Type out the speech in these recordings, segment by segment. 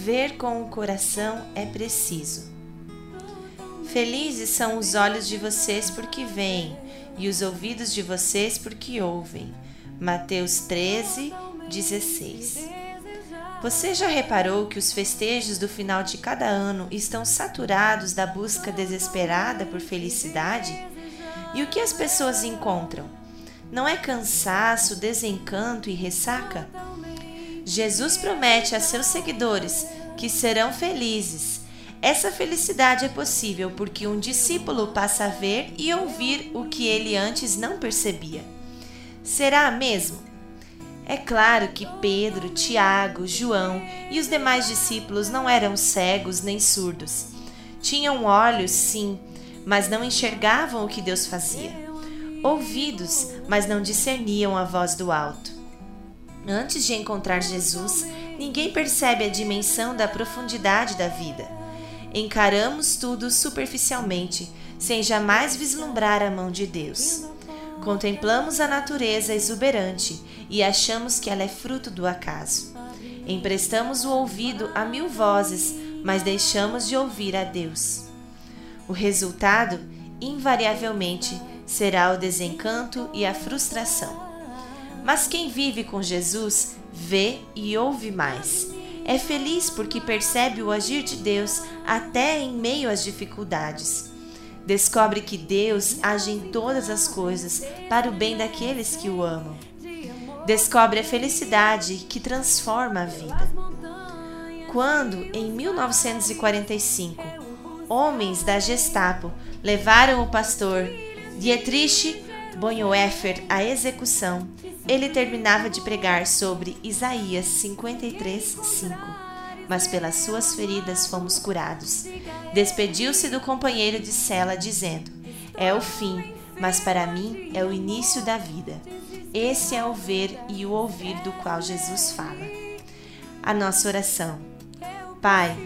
ver com o coração é preciso. Felizes são os olhos de vocês porque veem, e os ouvidos de vocês porque ouvem. Mateus 13, 16. Você já reparou que os festejos do final de cada ano estão saturados da busca desesperada por felicidade? E o que as pessoas encontram? Não é cansaço, desencanto e ressaca? Jesus promete a seus seguidores que serão felizes. Essa felicidade é possível porque um discípulo passa a ver e ouvir o que ele antes não percebia. Será mesmo? É claro que Pedro, Tiago, João e os demais discípulos não eram cegos nem surdos. Tinham olhos, sim, mas não enxergavam o que Deus fazia. Ouvidos, mas não discerniam a voz do alto. Antes de encontrar Jesus, ninguém percebe a dimensão da profundidade da vida. Encaramos tudo superficialmente, sem jamais vislumbrar a mão de Deus. Contemplamos a natureza exuberante e achamos que ela é fruto do acaso. Emprestamos o ouvido a mil vozes, mas deixamos de ouvir a Deus. O resultado, invariavelmente, será o desencanto e a frustração. Mas quem vive com Jesus vê e ouve mais. É feliz porque percebe o agir de Deus até em meio às dificuldades. Descobre que Deus age em todas as coisas para o bem daqueles que o amam. Descobre a felicidade que transforma a vida. Quando, em 1945, homens da Gestapo levaram o pastor Dietrich Bonhoeffer à execução, ele terminava de pregar sobre Isaías 53, 5. Mas pelas suas feridas fomos curados. Despediu-se do companheiro de cela, dizendo: É o fim, mas para mim é o início da vida. Esse é o ver e o ouvir do qual Jesus fala. A nossa oração. Pai,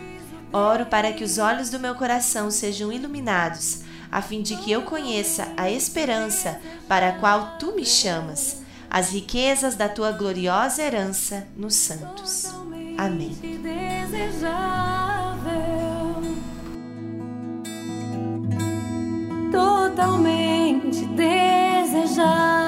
oro para que os olhos do meu coração sejam iluminados, a fim de que eu conheça a esperança para a qual tu me chamas as riquezas da tua gloriosa herança nos santos. Amém. Totalmente desejável.